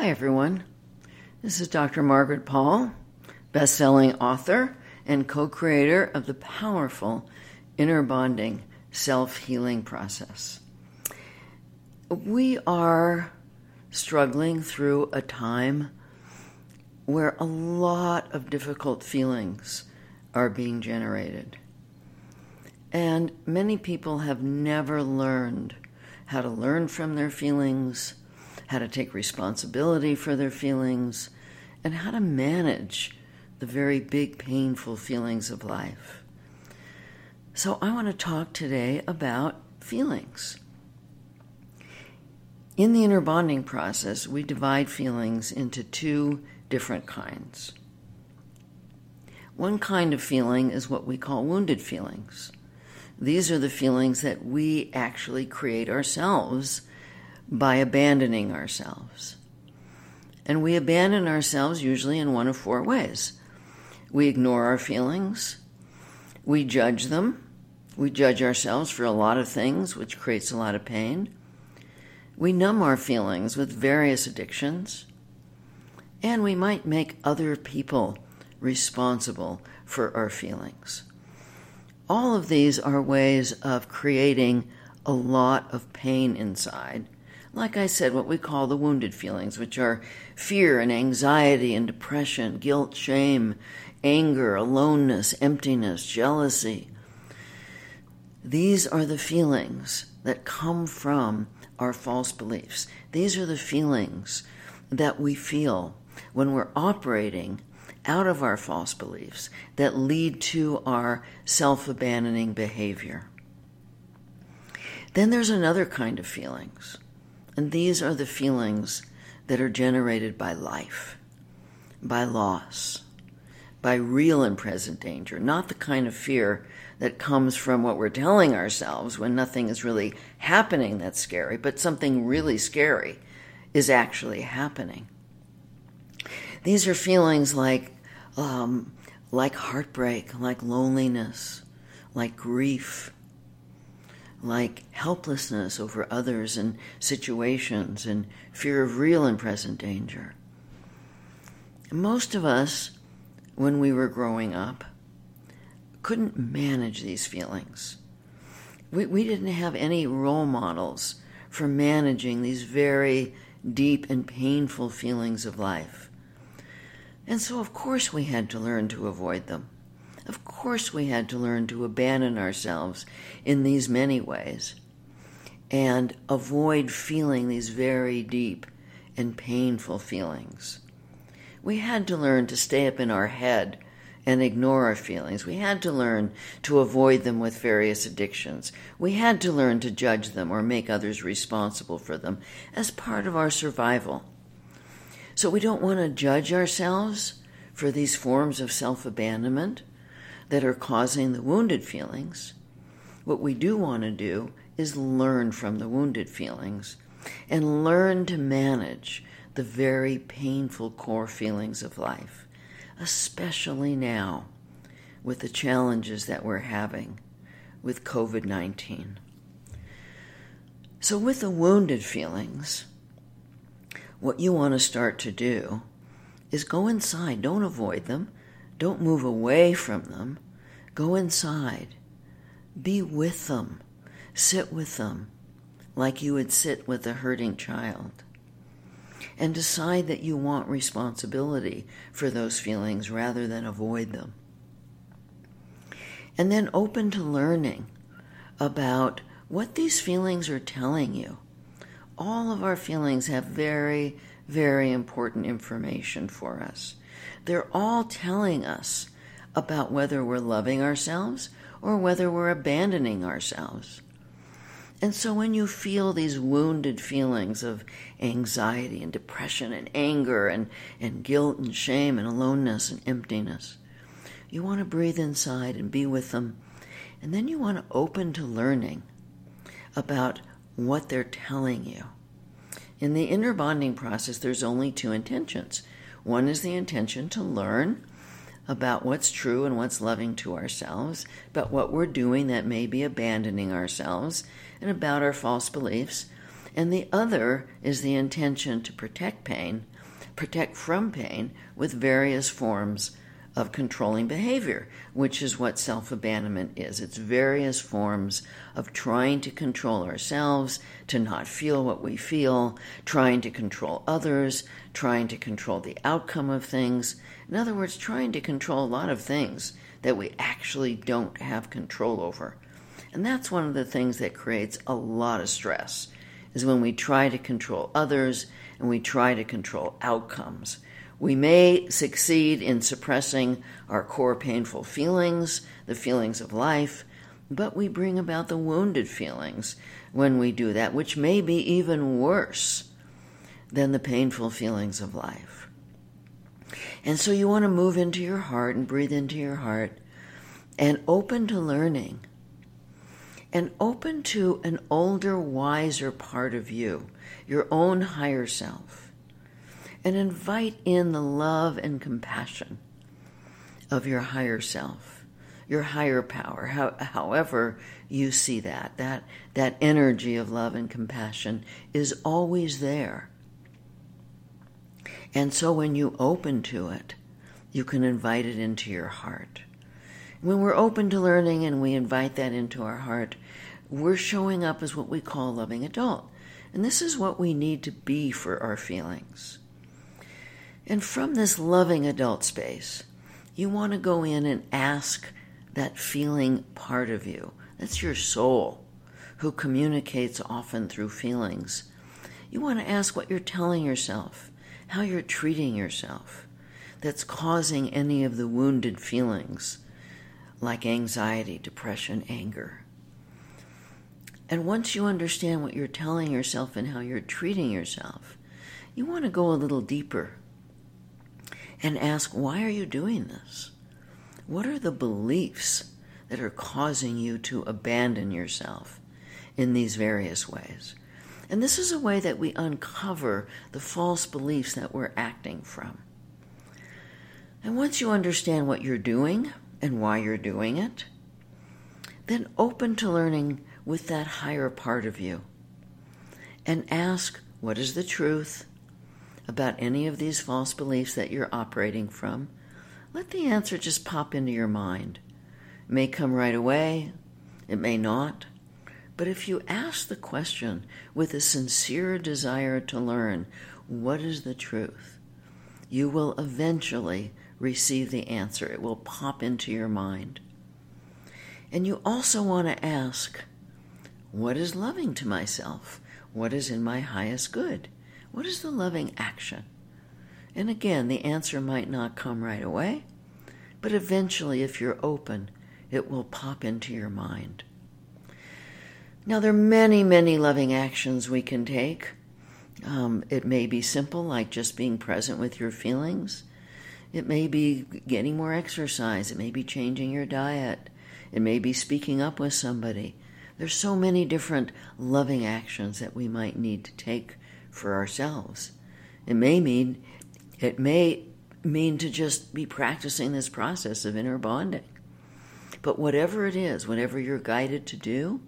Hi, everyone. This is Dr. Margaret Paul, best-selling author and co-creator of the powerful inner bonding self-healing process. We are struggling through a time where a lot of difficult feelings are being generated. And many people have never learned how to learn from their feelings, how to take responsibility for their feelings, and how to manage the very big, painful feelings of life. So, I want to talk today about feelings. In the inner bonding process, we divide feelings into two different kinds. One kind of feeling is what we call wounded feelings. These are the feelings that we actually create ourselves by abandoning ourselves. And we abandon ourselves usually in one of four ways we ignore our feelings, we judge them, we judge ourselves for a lot of things, which creates a lot of pain. We numb our feelings with various addictions, and we might make other people responsible for our feelings. All of these are ways of creating a lot of pain inside. Like I said, what we call the wounded feelings, which are fear and anxiety and depression, guilt, shame, anger, aloneness, emptiness, jealousy. These are the feelings that come from our false beliefs. These are the feelings that we feel when we're operating out of our false beliefs that lead to our self abandoning behavior. Then there's another kind of feelings, and these are the feelings that are generated by life, by loss, by real and present danger, not the kind of fear that comes from what we're telling ourselves when nothing is really happening that's scary, but something really scary is actually happening. These are feelings like, um, like heartbreak, like loneliness, like grief, like helplessness over others and situations, and fear of real and present danger. Most of us when we were growing up couldn't manage these feelings. We, we didn't have any role models for managing these very deep and painful feelings of life. And so, of course, we had to learn to avoid them. Of course, we had to learn to abandon ourselves in these many ways and avoid feeling these very deep and painful feelings we had to learn to stay up in our head and ignore our feelings. We had to learn to avoid them with various addictions. We had to learn to judge them or make others responsible for them as part of our survival. So we don't want to judge ourselves for these forms of self abandonment that are causing the wounded feelings. What we do want to do is learn from the wounded feelings and learn to manage the very painful core feelings of life, especially now with the challenges that we're having with COVID 19. So, with the wounded feelings, what you want to start to do is go inside. Don't avoid them, don't move away from them. Go inside. Be with them. Sit with them like you would sit with a hurting child and decide that you want responsibility for those feelings rather than avoid them. And then open to learning about what these feelings are telling you. All of our feelings have very, very important information for us. They're all telling us about whether we're loving ourselves or whether we're abandoning ourselves. And so when you feel these wounded feelings of anxiety and depression and anger and, and guilt and shame and aloneness and emptiness, you want to breathe inside and be with them. And then you want to open to learning about what they're telling you. In the inner bonding process, there's only two intentions. One is the intention to learn about what's true and what's loving to ourselves, about what we're doing that may be abandoning ourselves, and about our false beliefs. And the other is the intention to protect pain, protect from pain with various forms of controlling behavior, which is what self abandonment is. It's various forms of trying to control ourselves, to not feel what we feel, trying to control others, trying to control the outcome of things. In other words, trying to control a lot of things that we actually don't have control over. And that's one of the things that creates a lot of stress is when we try to control others and we try to control outcomes. We may succeed in suppressing our core painful feelings, the feelings of life, but we bring about the wounded feelings when we do that, which may be even worse than the painful feelings of life. And so you want to move into your heart and breathe into your heart and open to learning and open to an older, wiser part of you, your own higher self and invite in the love and compassion of your higher self, your higher power, how, however you see that. That, that energy of love and compassion is always there. And so when you open to it, you can invite it into your heart. When we're open to learning and we invite that into our heart, we're showing up as what we call loving adult. And this is what we need to be for our feelings. And from this loving adult space, you want to go in and ask that feeling part of you. That's your soul, who communicates often through feelings. You want to ask what you're telling yourself, how you're treating yourself, that's causing any of the wounded feelings like anxiety, depression, anger. And once you understand what you're telling yourself and how you're treating yourself, you want to go a little deeper and ask, why are you doing this? What are the beliefs that are causing you to abandon yourself in these various ways? And this is a way that we uncover the false beliefs that we're acting from. And once you understand what you're doing and why you're doing it, then open to learning with that higher part of you and ask, what is the truth? About any of these false beliefs that you're operating from, let the answer just pop into your mind. It may come right away, it may not. But if you ask the question with a sincere desire to learn what is the truth, you will eventually receive the answer. It will pop into your mind. And you also want to ask, what is loving to myself? What is in my highest good? What is the loving action? And again, the answer might not come right away, but eventually, if you're open, it will pop into your mind. Now, there are many, many loving actions we can take. Um, it may be simple, like just being present with your feelings. It may be getting more exercise. It may be changing your diet. It may be speaking up with somebody. There's so many different loving actions that we might need to take for ourselves. It may mean it may mean to just be practicing this process of inner bonding. But whatever it is, whatever you're guided to do,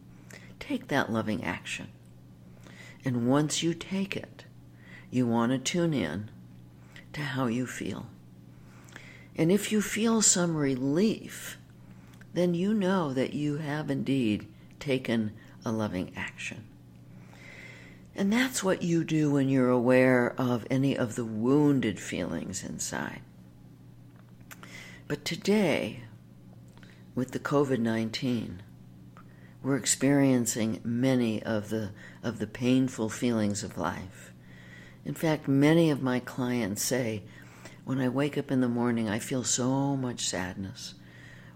take that loving action. And once you take it, you want to tune in to how you feel. And if you feel some relief, then you know that you have indeed taken a loving action. And that's what you do when you're aware of any of the wounded feelings inside. But today, with the COVID 19, we're experiencing many of the, of the painful feelings of life. In fact, many of my clients say, when I wake up in the morning, I feel so much sadness.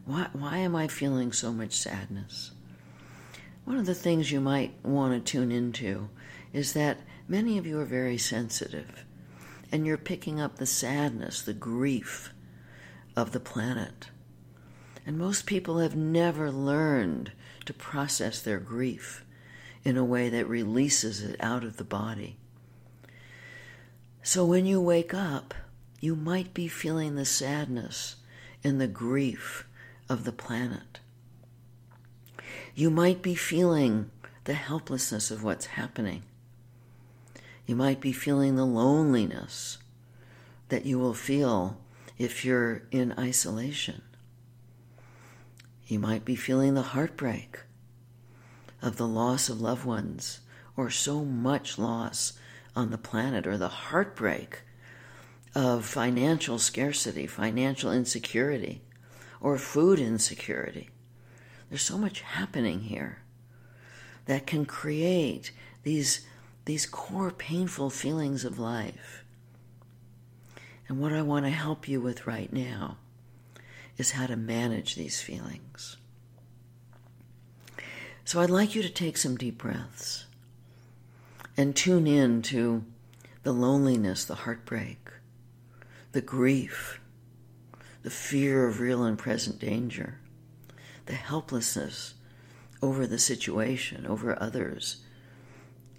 Why, why am I feeling so much sadness? One of the things you might want to tune into is that many of you are very sensitive and you're picking up the sadness, the grief of the planet. And most people have never learned to process their grief in a way that releases it out of the body. So when you wake up, you might be feeling the sadness and the grief of the planet. You might be feeling the helplessness of what's happening. You might be feeling the loneliness that you will feel if you're in isolation. You might be feeling the heartbreak of the loss of loved ones or so much loss on the planet or the heartbreak of financial scarcity, financial insecurity, or food insecurity. There's so much happening here that can create these, these core painful feelings of life. And what I want to help you with right now is how to manage these feelings. So I'd like you to take some deep breaths and tune in to the loneliness, the heartbreak, the grief, the fear of real and present danger, the helplessness over the situation, over others,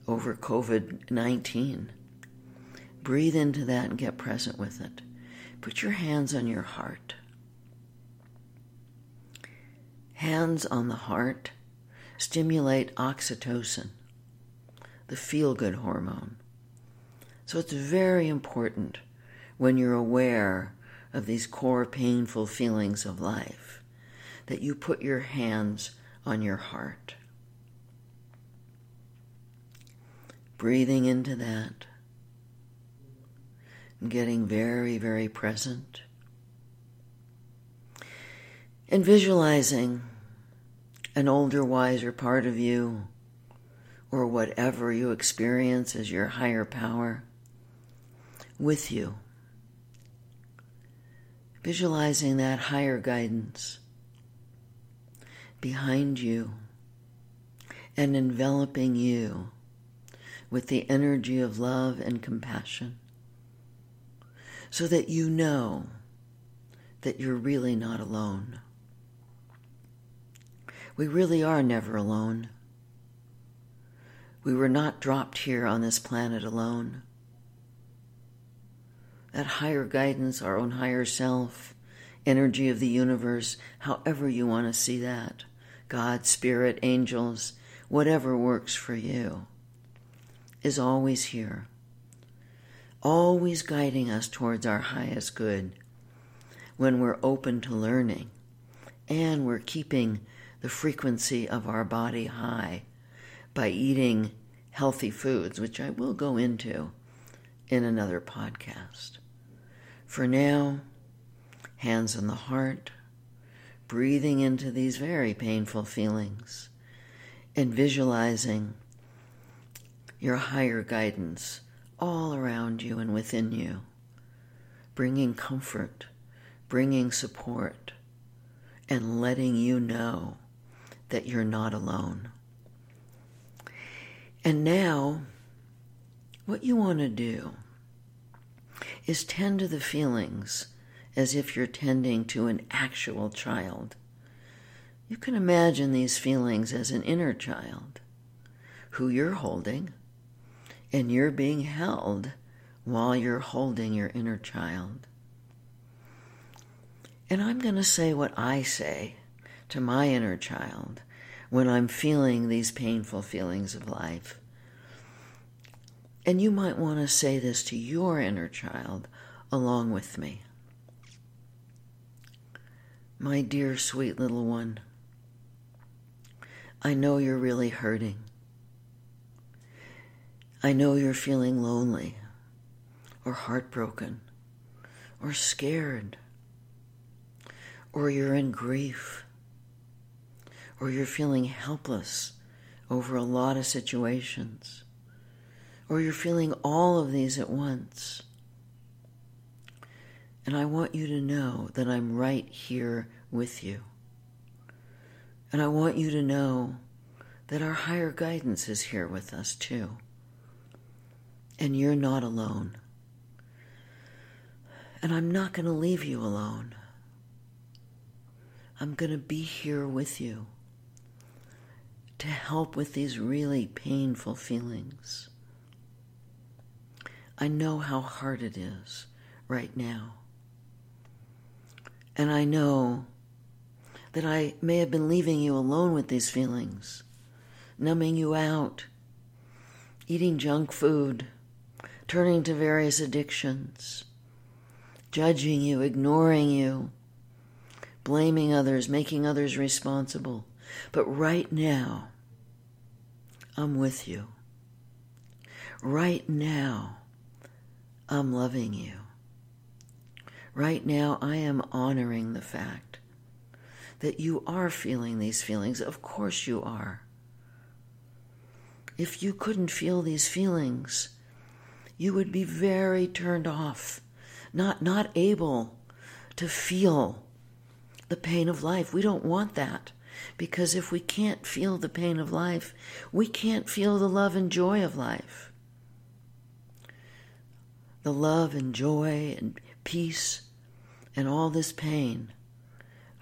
over COVID 19. Breathe into that and get present with it. Put your hands on your heart. Hands on the heart stimulate oxytocin, the feel good hormone. So it's very important when you're aware of these core painful feelings of life that you put your hands on your heart. Breathing into that, and getting very, very present, and visualizing an older, wiser part of you, or whatever you experience as your higher power, with you. Visualizing that higher guidance behind you and enveloping you with the energy of love and compassion so that you know that you're really not alone. We really are never alone. We were not dropped here on this planet alone. That higher guidance, our own higher self, energy of the universe, however you want to see that, God, Spirit, angels, whatever works for you, is always here, always guiding us towards our highest good when we're open to learning and we're keeping the frequency of our body high by eating healthy foods, which I will go into in another podcast. For now, hands on the heart, breathing into these very painful feelings and visualizing your higher guidance all around you and within you, bringing comfort, bringing support, and letting you know that you're not alone. And now, what you want to do is tend to the feelings as if you're tending to an actual child. You can imagine these feelings as an inner child who you're holding, and you're being held while you're holding your inner child. And I'm going to say what I say to my inner child when I'm feeling these painful feelings of life. And you might want to say this to your inner child along with me. My dear sweet little one, I know you're really hurting. I know you're feeling lonely or heartbroken or scared or you're in grief or you're feeling helpless over a lot of situations, or you're feeling all of these at once. And I want you to know that I'm right here with you. And I want you to know that our higher guidance is here with us too. And you're not alone. And I'm not going to leave you alone. I'm going to be here with you to help with these really painful feelings. I know how hard it is right now. And I know that I may have been leaving you alone with these feelings, numbing you out, eating junk food, turning to various addictions, judging you, ignoring you, blaming others, making others responsible. But right now, I'm with you. Right now, I'm loving you. Right now, I am honoring the fact that you are feeling these feelings. Of course, you are. If you couldn't feel these feelings, you would be very turned off, not, not able to feel the pain of life. We don't want that because if we can't feel the pain of life, we can't feel the love and joy of life. The love and joy and peace and all this pain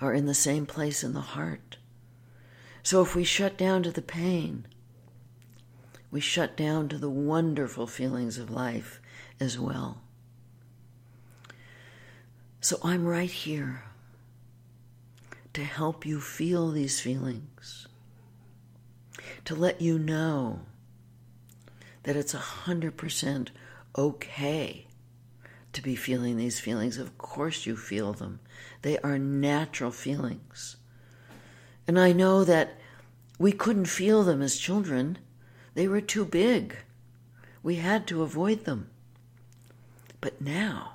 are in the same place in the heart. So if we shut down to the pain, we shut down to the wonderful feelings of life as well. So I'm right here to help you feel these feelings, to let you know that it's 100% okay to be feeling these feelings. Of course, you feel them, they are natural feelings. And I know that we couldn't feel them as children they were too big. We had to avoid them. But now,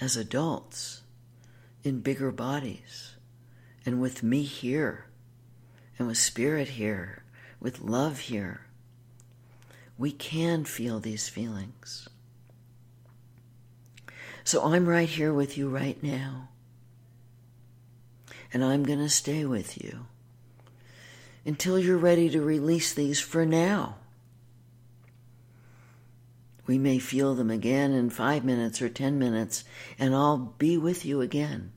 as adults, in bigger bodies, and with me here, and with spirit here, with love here, we can feel these feelings. So I'm right here with you right now. And I'm going to stay with you until you're ready to release these for now. We may feel them again in five minutes or ten minutes, and I'll be with you again.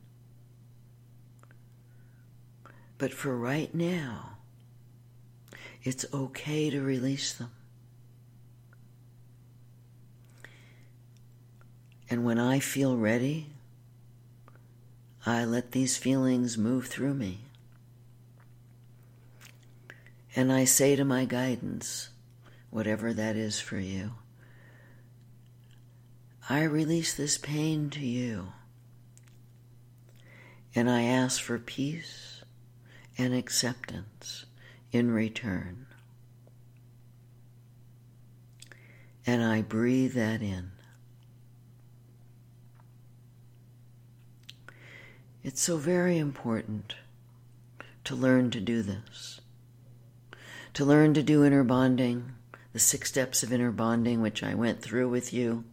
But for right now, it's okay to release them. And when I feel ready, I let these feelings move through me. And I say to my guidance, whatever that is for you, I release this pain to you. And I ask for peace and acceptance in return. And I breathe that in. It's so very important to learn to do this to learn to do inner bonding, the six steps of inner bonding, which I went through with you,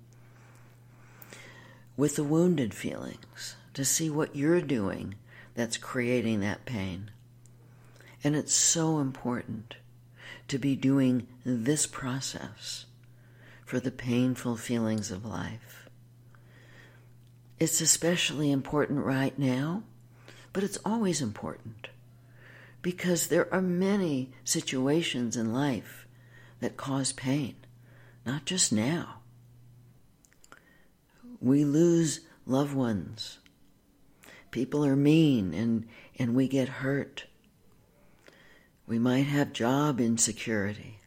with the wounded feelings, to see what you're doing that's creating that pain. And it's so important to be doing this process for the painful feelings of life. It's especially important right now, but it's always important because there are many situations in life that cause pain, not just now. We lose loved ones. People are mean and, and we get hurt. We might have job insecurity.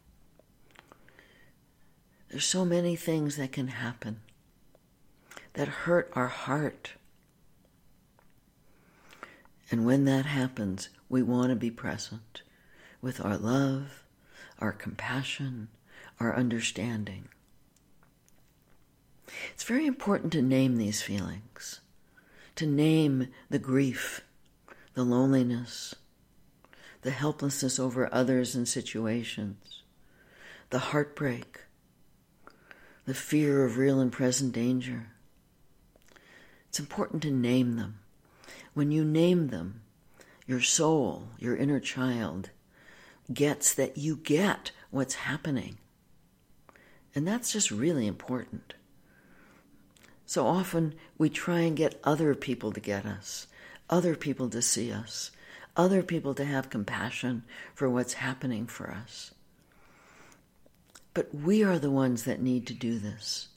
There's so many things that can happen that hurt our heart. And when that happens, we want to be present with our love, our compassion, our understanding. It's very important to name these feelings, to name the grief, the loneliness, the helplessness over others and situations, the heartbreak, the fear of real and present danger. It's important to name them. When you name them, your soul, your inner child, gets that you get what's happening. And that's just really important. So often we try and get other people to get us, other people to see us, other people to have compassion for what's happening for us. But we are the ones that need to do this.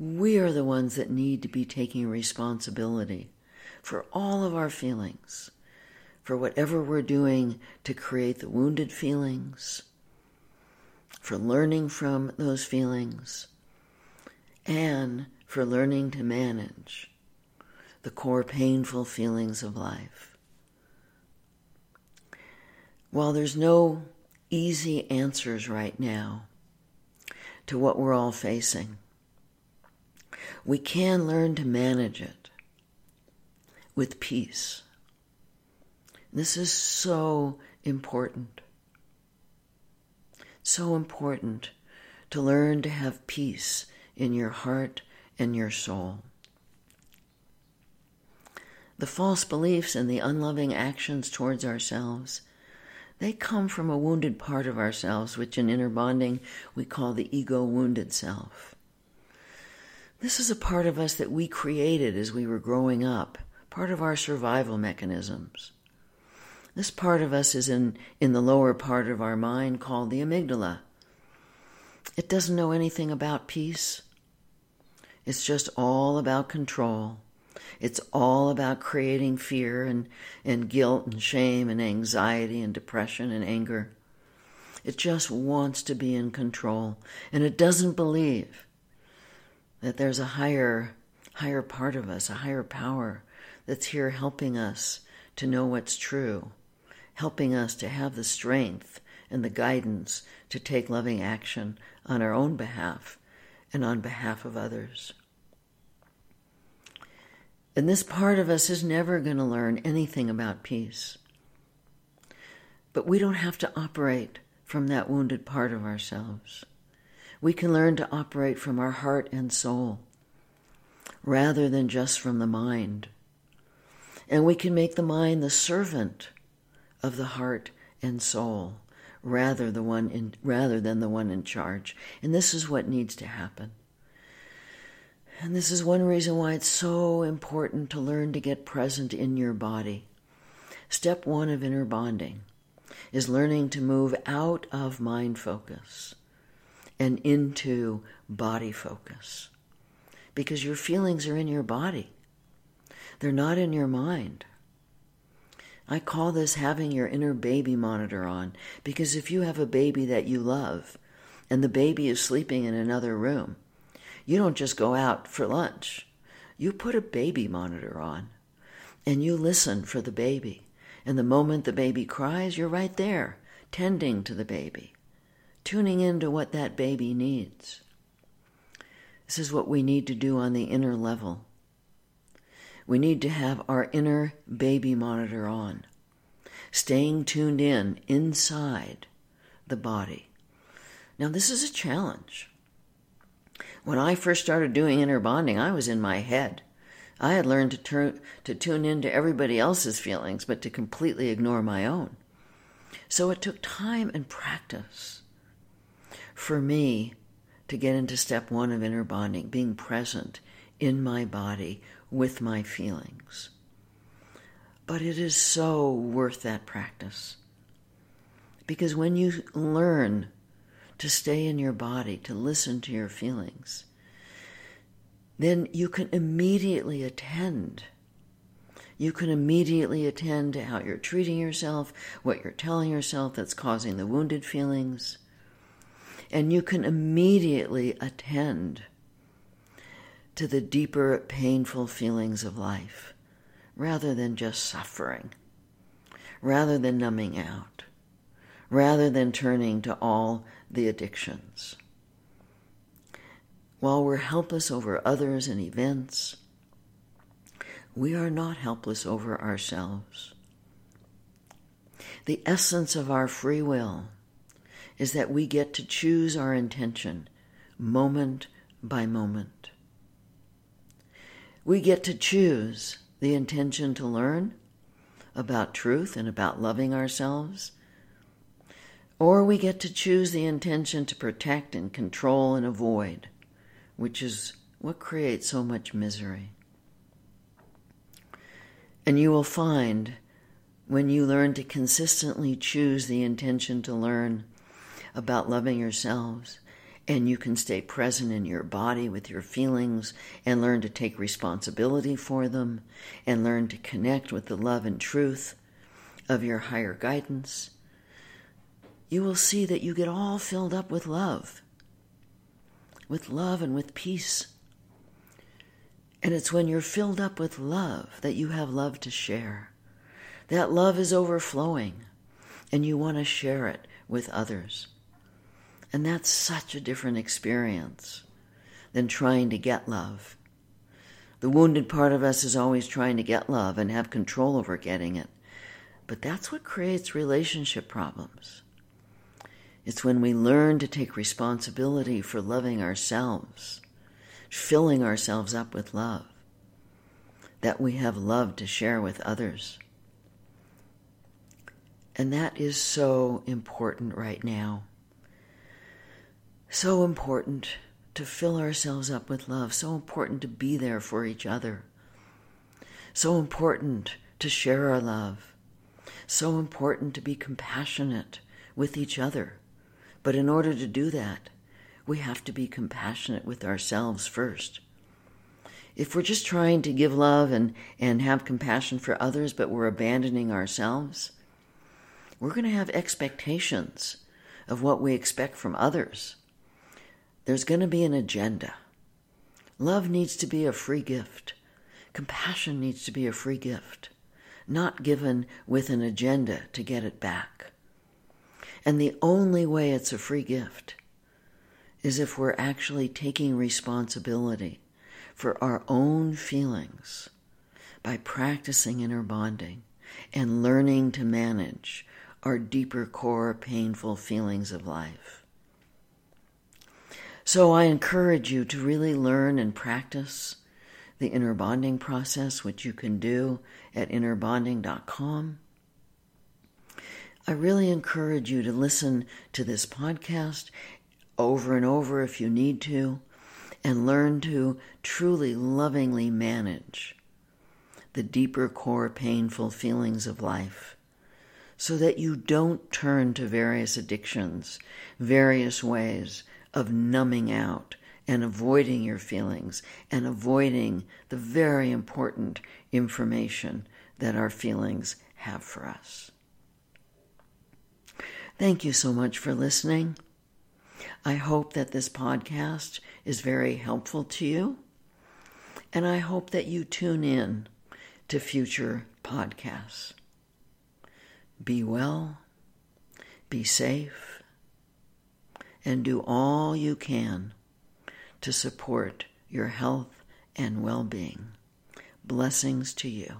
We are the ones that need to be taking responsibility for all of our feelings for whatever we're doing to create the wounded feelings, for learning from those feelings, and for learning to manage the core painful feelings of life. While there's no easy answers right now to what we're all facing, we can learn to manage it with peace. This is so important. So important to learn to have peace in your heart and your soul. The false beliefs and the unloving actions towards ourselves, they come from a wounded part of ourselves, which in inner bonding we call the ego wounded self. This is a part of us that we created as we were growing up, part of our survival mechanisms. This part of us is in, in the lower part of our mind called the amygdala. It doesn't know anything about peace. It's just all about control. It's all about creating fear and, and guilt and shame and anxiety and depression and anger. It just wants to be in control. And it doesn't believe that there's a higher, higher part of us, a higher power that's here helping us to know what's true, helping us to have the strength and the guidance to take loving action on our own behalf and on behalf of others. And this part of us is never going to learn anything about peace. But we don't have to operate from that wounded part of ourselves. We can learn to operate from our heart and soul rather than just from the mind. And we can make the mind the servant of the heart and soul rather the one in, rather than the one in charge. And this is what needs to happen. And this is one reason why it's so important to learn to get present in your body. Step one of inner bonding is learning to move out of mind focus and into body focus. Because your feelings are in your body, they're not in your mind. I call this having your inner baby monitor on because if you have a baby that you love and the baby is sleeping in another room, you don't just go out for lunch. You put a baby monitor on and you listen for the baby. And the moment the baby cries, you're right there, tending to the baby, tuning in to what that baby needs. This is what we need to do on the inner level. We need to have our inner baby monitor on, staying tuned in inside the body. Now, this is a challenge. When I first started doing inner bonding, I was in my head. I had learned to, turn, to tune into everybody else's feelings, but to completely ignore my own. So it took time and practice for me to get into step one of inner bonding, being present in my body with my feelings. But it is so worth that practice. Because when you learn to stay in your body, to listen to your feelings, then you can immediately attend. You can immediately attend to how you're treating yourself, what you're telling yourself that's causing the wounded feelings. And you can immediately attend to the deeper, painful feelings of life rather than just suffering, rather than numbing out, rather than turning to all the addictions. While we're helpless over others and events, we are not helpless over ourselves. The essence of our free will is that we get to choose our intention moment by moment. We get to choose the intention to learn about truth and about loving ourselves or we get to choose the intention to protect and control and avoid, which is what creates so much misery. And you will find when you learn to consistently choose the intention to learn about loving yourselves, and you can stay present in your body with your feelings and learn to take responsibility for them and learn to connect with the love and truth of your higher guidance you will see that you get all filled up with love, with love and with peace. And it's when you're filled up with love that you have love to share. That love is overflowing and you want to share it with others. And that's such a different experience than trying to get love. The wounded part of us is always trying to get love and have control over getting it. But that's what creates relationship problems. It's when we learn to take responsibility for loving ourselves, filling ourselves up with love, that we have love to share with others. And that is so important right now. So important to fill ourselves up with love, so important to be there for each other, so important to share our love, so important to be compassionate with each other but in order to do that, we have to be compassionate with ourselves first. If we're just trying to give love and, and have compassion for others, but we're abandoning ourselves, we're going to have expectations of what we expect from others. There's going to be an agenda. Love needs to be a free gift. Compassion needs to be a free gift, not given with an agenda to get it back. And the only way it's a free gift is if we're actually taking responsibility for our own feelings by practicing inner bonding and learning to manage our deeper core painful feelings of life. So I encourage you to really learn and practice the inner bonding process, which you can do at innerbonding.com. I really encourage you to listen to this podcast over and over if you need to and learn to truly lovingly manage the deeper core painful feelings of life so that you don't turn to various addictions, various ways of numbing out and avoiding your feelings and avoiding the very important information that our feelings have for us. Thank you so much for listening. I hope that this podcast is very helpful to you, and I hope that you tune in to future podcasts. Be well, be safe, and do all you can to support your health and well being. Blessings to you.